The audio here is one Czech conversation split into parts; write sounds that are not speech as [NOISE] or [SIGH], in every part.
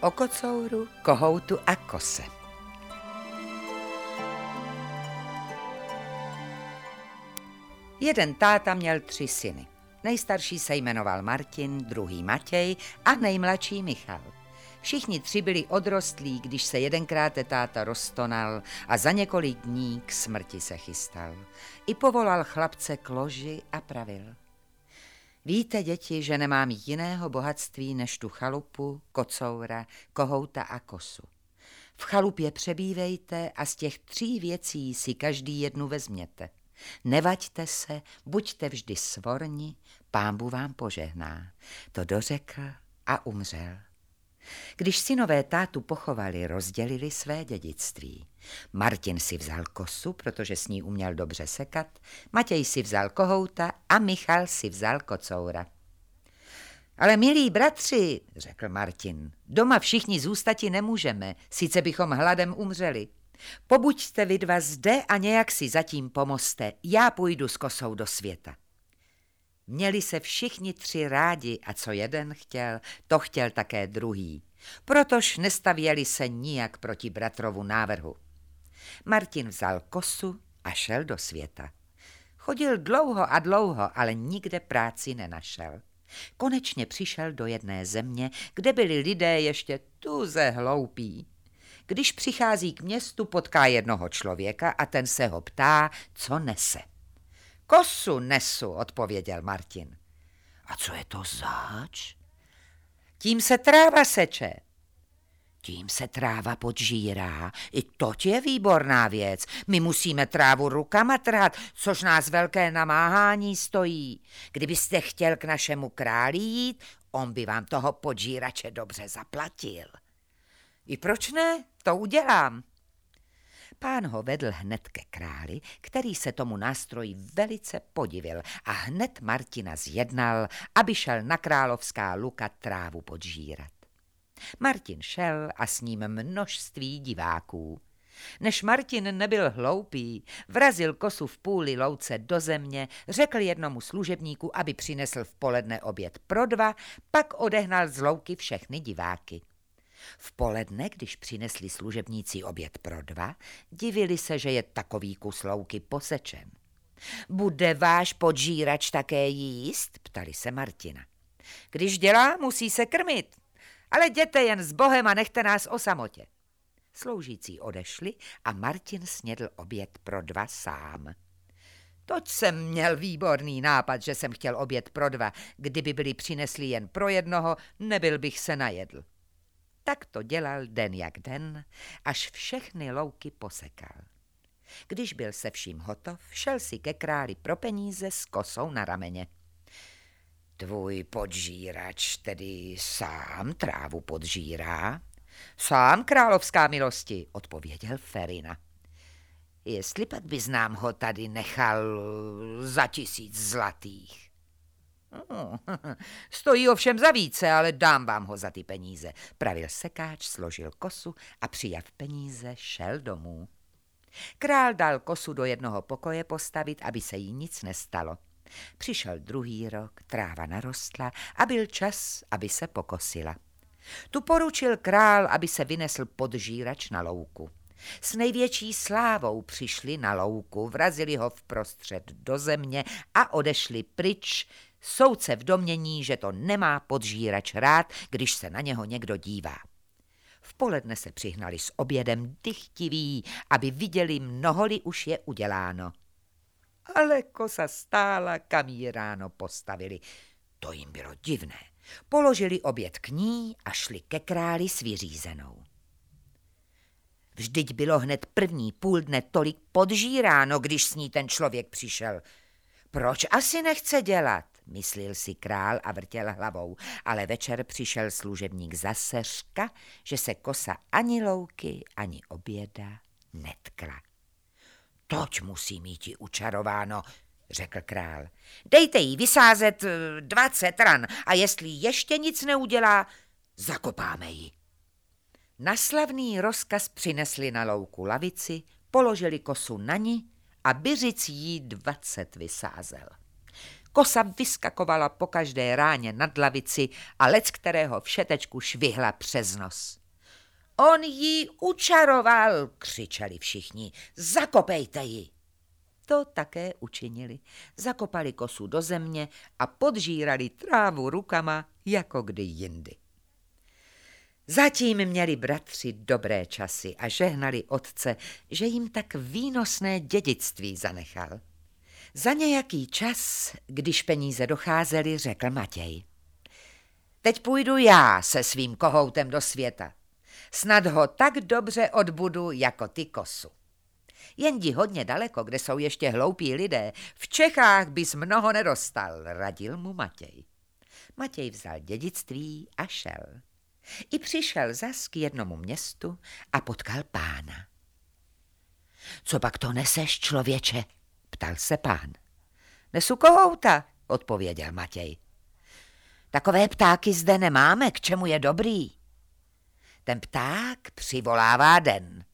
o kocouru, kohoutu a kose. Jeden táta měl tři syny. Nejstarší se jmenoval Martin, druhý Matěj a nejmladší Michal. Všichni tři byli odrostlí, když se jedenkrát táta roztonal a za několik dní k smrti se chystal. I povolal chlapce k loži a pravil. Víte, děti, že nemám jiného bohatství než tu chalupu, kocoura, kohouta a kosu. V chalupě přebývejte a z těch tří věcí si každý jednu vezměte. Nevaďte se, buďte vždy svorni, pámbu vám požehná. To dořekl a umřel. Když synové tátu pochovali, rozdělili své dědictví. Martin si vzal kosu, protože s ní uměl dobře sekat, Matěj si vzal kohouta a Michal si vzal kocoura. Ale milí bratři, řekl Martin, doma všichni zůstati nemůžeme, sice bychom hladem umřeli. Pobuďte vy dva zde a nějak si zatím pomoste, já půjdu s kosou do světa. Měli se všichni tři rádi a co jeden chtěl, to chtěl také druhý. Protož nestavěli se nijak proti bratrovu návrhu. Martin vzal kosu a šel do světa. Chodil dlouho a dlouho, ale nikde práci nenašel. Konečně přišel do jedné země, kde byli lidé ještě tuze hloupí. Když přichází k městu, potká jednoho člověka a ten se ho ptá, co nese. Kosu nesu, odpověděl Martin. A co je to zač? Tím se tráva seče. Tím se tráva podžírá. I to je výborná věc. My musíme trávu rukama trhat, což nás velké namáhání stojí. Kdybyste chtěl k našemu králi jít, on by vám toho podžírače dobře zaplatil. I proč ne? To udělám. Pán ho vedl hned ke králi, který se tomu nástroji velice podivil a hned Martina zjednal, aby šel na královská luka trávu podžírat. Martin šel a s ním množství diváků. Než Martin nebyl hloupý, vrazil kosu v půli louce do země, řekl jednomu služebníku, aby přinesl v poledne oběd pro dva, pak odehnal z louky všechny diváky. V poledne, když přinesli služebníci oběd pro dva, divili se, že je takový kus louky posečen. Bude váš podžírač také jíst? ptali se Martina. Když dělá, musí se krmit. Ale jděte jen s Bohem a nechte nás o samotě. Sloužící odešli a Martin snědl oběd pro dva sám. Toť jsem měl výborný nápad, že jsem chtěl oběd pro dva. Kdyby byli přinesli jen pro jednoho, nebyl bych se najedl. Tak to dělal den jak den, až všechny louky posekal. Když byl se vším hotov, šel si ke králi pro peníze s kosou na rameně. Tvůj podžírač tedy sám trávu podžírá? Sám královská milosti, odpověděl Ferina. Jestli pak bys nám ho tady nechal za tisíc zlatých. [LAUGHS] Stojí ovšem za více, ale dám vám ho za ty peníze. Pravil sekáč, složil kosu a přijav peníze šel domů. Král dal kosu do jednoho pokoje postavit, aby se jí nic nestalo. Přišel druhý rok, tráva narostla a byl čas, aby se pokosila. Tu poručil král, aby se vynesl podžírač na louku. S největší slávou přišli na louku, vrazili ho vprostřed do země a odešli pryč, Soudce v domění, že to nemá podžírač rád, když se na něho někdo dívá. V poledne se přihnali s obědem dychtiví, aby viděli, mnoholi už je uděláno. Ale kosa stála, kam ji ráno postavili. To jim bylo divné. Položili oběd k ní a šli ke králi s vyřízenou. Vždyť bylo hned první půl dne tolik podžíráno, když s ní ten člověk přišel. Proč asi nechce dělat? Myslil si král a vrtěl hlavou, ale večer přišel služebník za seřka, že se kosa ani louky, ani oběda netkla. Toť musí mít i učarováno, řekl král. Dejte jí vysázet eh, dvacet ran a jestli ještě nic neudělá, zakopáme ji. Na slavný rozkaz přinesli na louku lavici, položili kosu na ní a byřic jí dvacet vysázel. Kosa vyskakovala po každé ráně nad lavici a lec kterého všetečku švihla přes nos. On jí učaroval, křičeli všichni. Zakopejte ji. To také učinili. Zakopali kosu do země a podžírali trávu rukama jako kdy jindy. Zatím měli bratři dobré časy a žehnali otce, že jim tak výnosné dědictví zanechal. Za nějaký čas, když peníze docházely, řekl Matěj. Teď půjdu já se svým kohoutem do světa. Snad ho tak dobře odbudu jako ty kosu. Jen jdi hodně daleko, kde jsou ještě hloupí lidé. V Čechách bys mnoho nedostal, radil mu Matěj. Matěj vzal dědictví a šel. I přišel zas k jednomu městu a potkal pána. Co pak to neseš, člověče? Ptal se pán. Nesu kohouta, odpověděl Matěj. Takové ptáky zde nemáme, k čemu je dobrý. Ten pták přivolává den.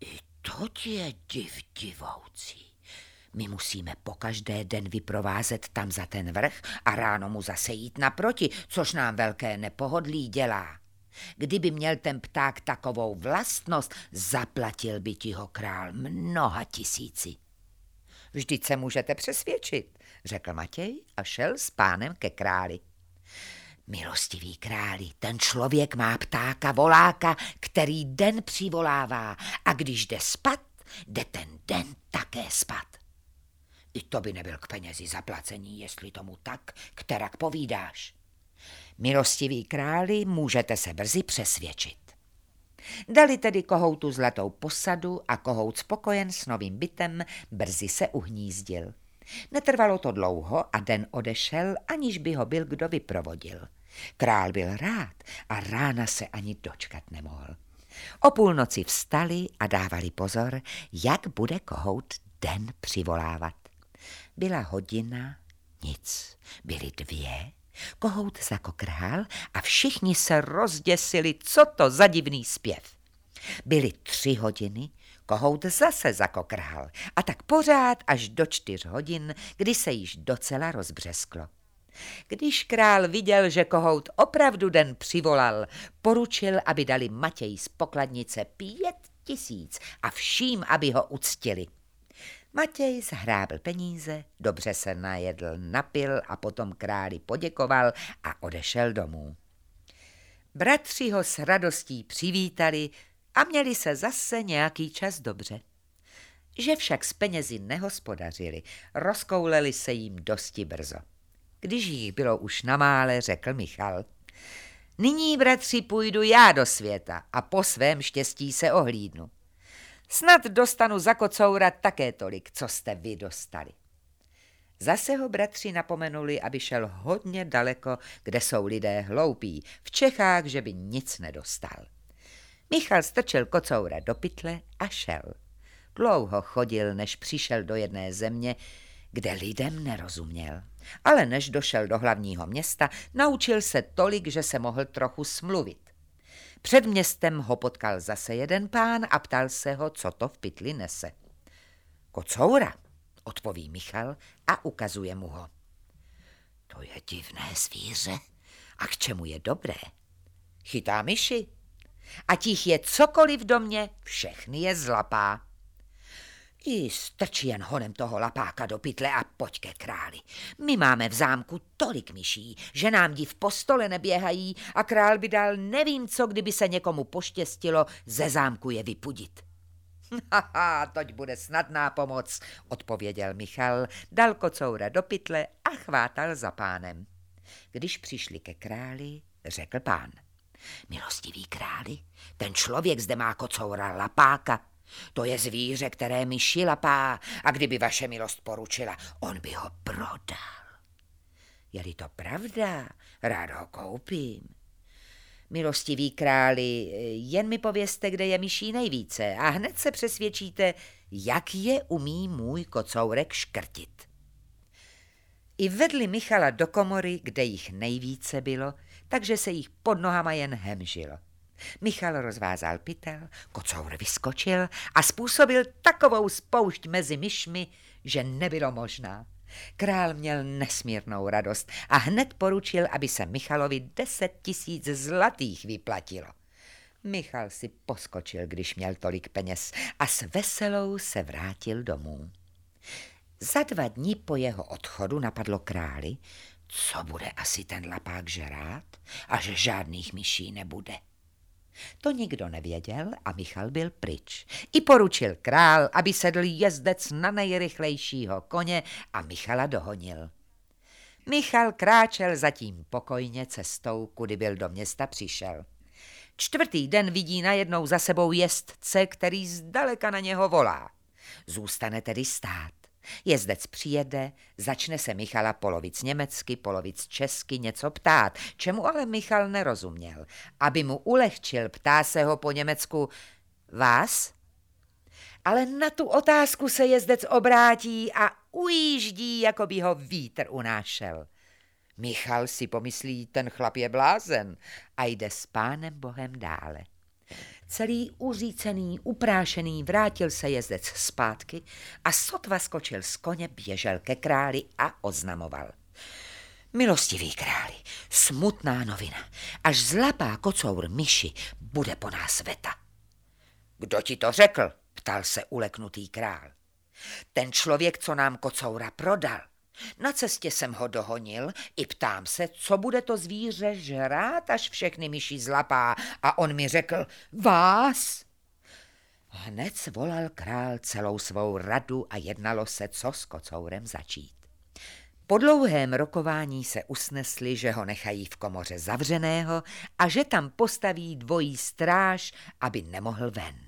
I to je div divoucí. My musíme po každé den vyprovázet tam za ten vrch a ráno mu zase jít naproti, což nám velké nepohodlí dělá. Kdyby měl ten pták takovou vlastnost, zaplatil by ti ho král mnoha tisíci. Vždyť se můžete přesvědčit, řekl Matěj a šel s pánem ke králi. Milostivý králi, ten člověk má ptáka voláka, který den přivolává a když jde spat, jde ten den také spat. I to by nebyl k penězi zaplacení, jestli tomu tak, kterak povídáš. Milostivý králi, můžete se brzy přesvědčit. Dali tedy kohoutu zlatou posadu a kohout spokojen s novým bytem brzy se uhnízdil. Netrvalo to dlouho a den odešel, aniž by ho byl kdo vyprovodil. Král byl rád a rána se ani dočkat nemohl. O půlnoci vstali a dávali pozor, jak bude kohout den přivolávat. Byla hodina, nic. Byly dvě, kohout zakokrhal a všichni se rozděsili, co to za divný zpěv. Byly tři hodiny, kohout zase zakokrhal a tak pořád až do čtyř hodin, kdy se již docela rozbřesklo. Když král viděl, že kohout opravdu den přivolal, poručil, aby dali Matěj z pokladnice pět tisíc a vším, aby ho uctili. Matěj zhrábl peníze, dobře se najedl, napil a potom králi poděkoval a odešel domů. Bratři ho s radostí přivítali a měli se zase nějaký čas dobře. Že však s penězi nehospodařili, rozkouleli se jim dosti brzo. Když jich bylo už na mále, řekl Michal. Nyní, bratři, půjdu já do světa a po svém štěstí se ohlídnu. Snad dostanu za kocoura také tolik, co jste vy dostali. Zase ho bratři napomenuli, aby šel hodně daleko, kde jsou lidé hloupí, v Čechách, že by nic nedostal. Michal strčil kocoura do pytle a šel. Dlouho chodil, než přišel do jedné země, kde lidem nerozuměl. Ale než došel do hlavního města, naučil se tolik, že se mohl trochu smluvit. Před městem ho potkal zase jeden pán a ptal se ho, co to v pytli nese. Kocoura, odpoví Michal a ukazuje mu ho. To je divné zvíře. A k čemu je dobré? Chytá myši. A těch je cokoliv do mě, všechny je zlapá. I strč jen honem toho lapáka do pytle a pojď ke králi. My máme v zámku tolik myší, že nám div po stole neběhají a král by dal nevím co, kdyby se někomu poštěstilo ze zámku je vypudit. [LAUGHS] Haha, toť bude snadná pomoc, odpověděl Michal, dal kocoura do pytle a chvátal za pánem. Když přišli ke králi, řekl pán. Milostivý králi, ten člověk zde má kocoura lapáka, to je zvíře, které mi šilapá a kdyby vaše milost poručila, on by ho prodal. Je-li to pravda, rád ho koupím. Milostivý králi, jen mi povězte, kde je myší nejvíce a hned se přesvědčíte, jak je umí můj kocourek škrtit. I vedli Michala do komory, kde jich nejvíce bylo, takže se jich pod nohama jen hemžilo. Michal rozvázal pytel, kocour vyskočil a způsobil takovou spoušť mezi myšmi, že nebylo možná. Král měl nesmírnou radost a hned poručil, aby se Michalovi deset tisíc zlatých vyplatilo. Michal si poskočil, když měl tolik peněz a s veselou se vrátil domů. Za dva dní po jeho odchodu napadlo králi, co bude asi ten lapák žrát a že žádných myší nebude. To nikdo nevěděl a Michal byl pryč. I poručil král, aby sedl jezdec na nejrychlejšího koně a Michala dohonil. Michal kráčel zatím pokojně cestou, kudy byl do města přišel. Čtvrtý den vidí najednou za sebou jezdce, který zdaleka na něho volá. Zůstane tedy stát. Jezdec přijede, začne se Michala polovic německy, polovic česky něco ptát, čemu ale Michal nerozuměl. Aby mu ulehčil, ptá se ho po německu Vás? Ale na tu otázku se jezdec obrátí a ujíždí, jako by ho vítr unášel. Michal si pomyslí, ten chlap je blázen a jde s pánem Bohem dále. Celý uřícený, uprášený vrátil se jezdec zpátky a sotva skočil z koně, běžel ke králi a oznamoval. Milostivý králi, smutná novina, až zlapá kocour myši bude po nás veta. Kdo ti to řekl? ptal se uleknutý král. Ten člověk, co nám kocoura prodal. Na cestě jsem ho dohonil i ptám se, co bude to zvíře žrát, až všechny myši zlapá. A on mi řekl, vás. Hned volal král celou svou radu a jednalo se, co s kocourem začít. Po dlouhém rokování se usnesli, že ho nechají v komoře zavřeného a že tam postaví dvojí stráž, aby nemohl ven.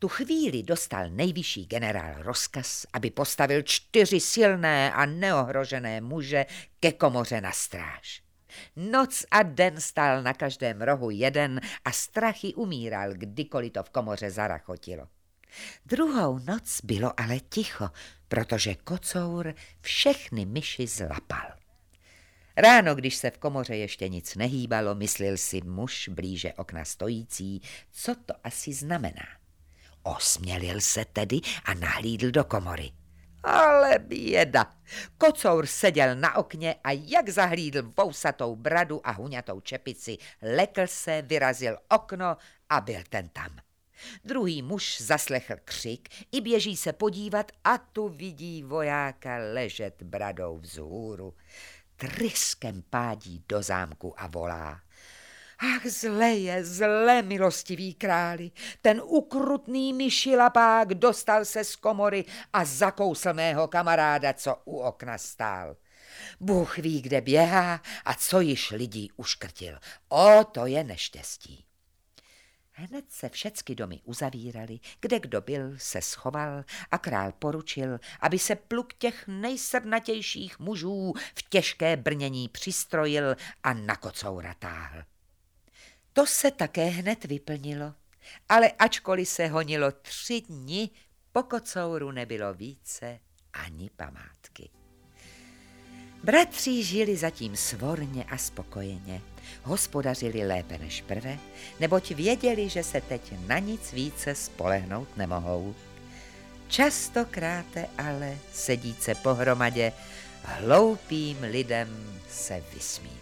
Tu chvíli dostal nejvyšší generál rozkaz, aby postavil čtyři silné a neohrožené muže ke komoře na stráž. Noc a den stál na každém rohu jeden a strachy umíral, kdykoliv to v komoře zarachotilo. Druhou noc bylo ale ticho, protože kocour všechny myši zlapal. Ráno, když se v komoře ještě nic nehýbalo, myslil si muž blíže okna stojící, co to asi znamená. Osmělil se tedy a nahlídl do komory. Ale běda. Kocour seděl na okně a jak zahlídl vousatou bradu a huňatou čepici, lekl se, vyrazil okno a byl ten tam. Druhý muž zaslechl křik i běží se podívat a tu vidí vojáka ležet bradou vzhůru. Tryskem pádí do zámku a volá. Ach, zle je, zle, milostivý králi, ten ukrutný myšilapák dostal se z komory a zakousl mého kamaráda, co u okna stál. Bůh ví, kde běhá a co již lidí uškrtil. O, to je neštěstí. Hned se všecky domy uzavíraly, kde kdo byl, se schoval a král poručil, aby se pluk těch nejsrdnatějších mužů v těžké brnění přistrojil a na kocoura táhl. To se také hned vyplnilo, ale ačkoliv se honilo tři dny, po kocouru nebylo více ani památky. Bratři žili zatím svorně a spokojeně, hospodařili lépe než prve, neboť věděli, že se teď na nic více spolehnout nemohou. Častokrát ale sedíce pohromadě hloupým lidem se vysmívá.